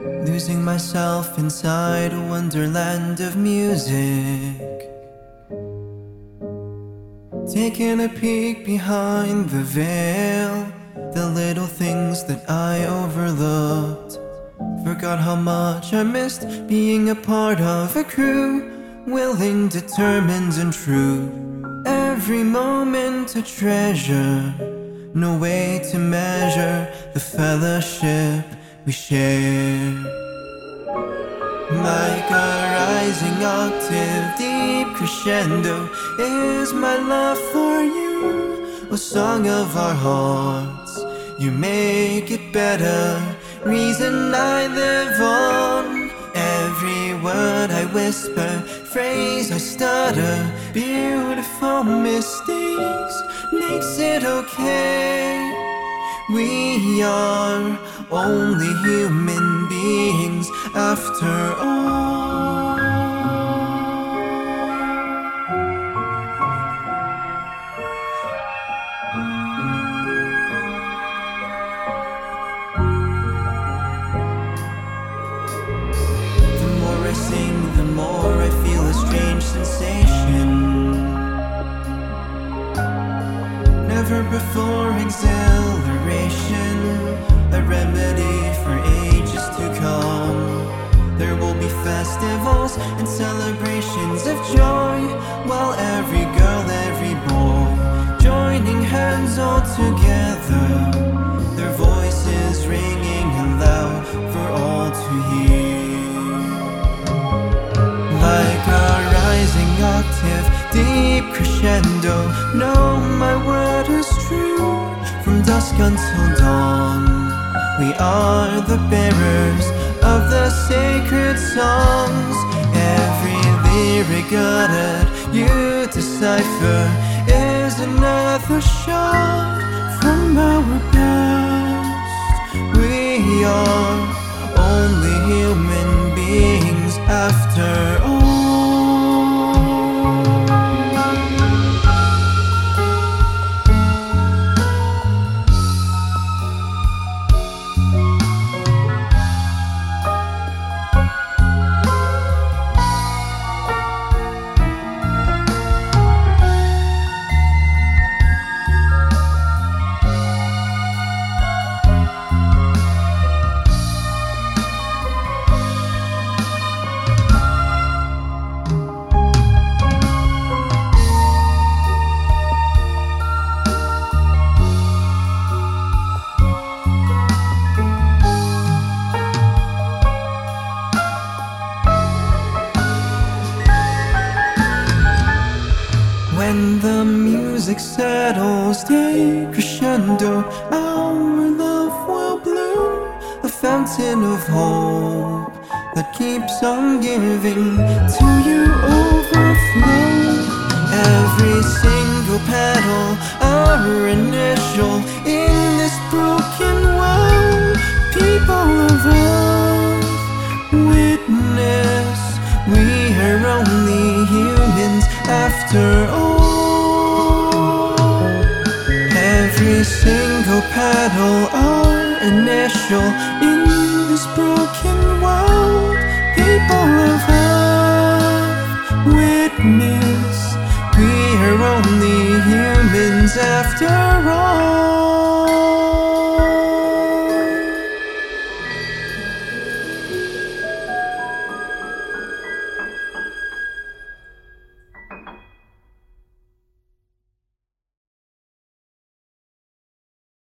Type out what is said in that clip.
Losing myself inside a wonderland of music. Taking a peek behind the veil, the little things that I overlooked. Forgot how much I missed being a part of a crew, willing, determined, and true. Every moment a treasure no way to measure the fellowship we share. Like a rising octave, deep crescendo is my love for you. A song of our hearts, you make it better. Reason I live on. Every word I whisper, phrase I stutter, beautiful mistakes makes it okay. We are only human beings after all. Never before exhilaration, a remedy for ages to come. There will be festivals and celebrations of joy, while every girl, every boy, joining hands all together, their voices ringing the bearers of the sacred songs. Every lyric uttered, you decipher, is another shot from our past. We are only human beings after When the music settles, decrescendo, our love will bloom, a fountain of hope that keeps on giving to you overflow. Every single petal, our initial in this broken world. People of earth, witness, we are only humans after all. Petal, our initial in this broken world. People of earth, witness, we are only humans after all.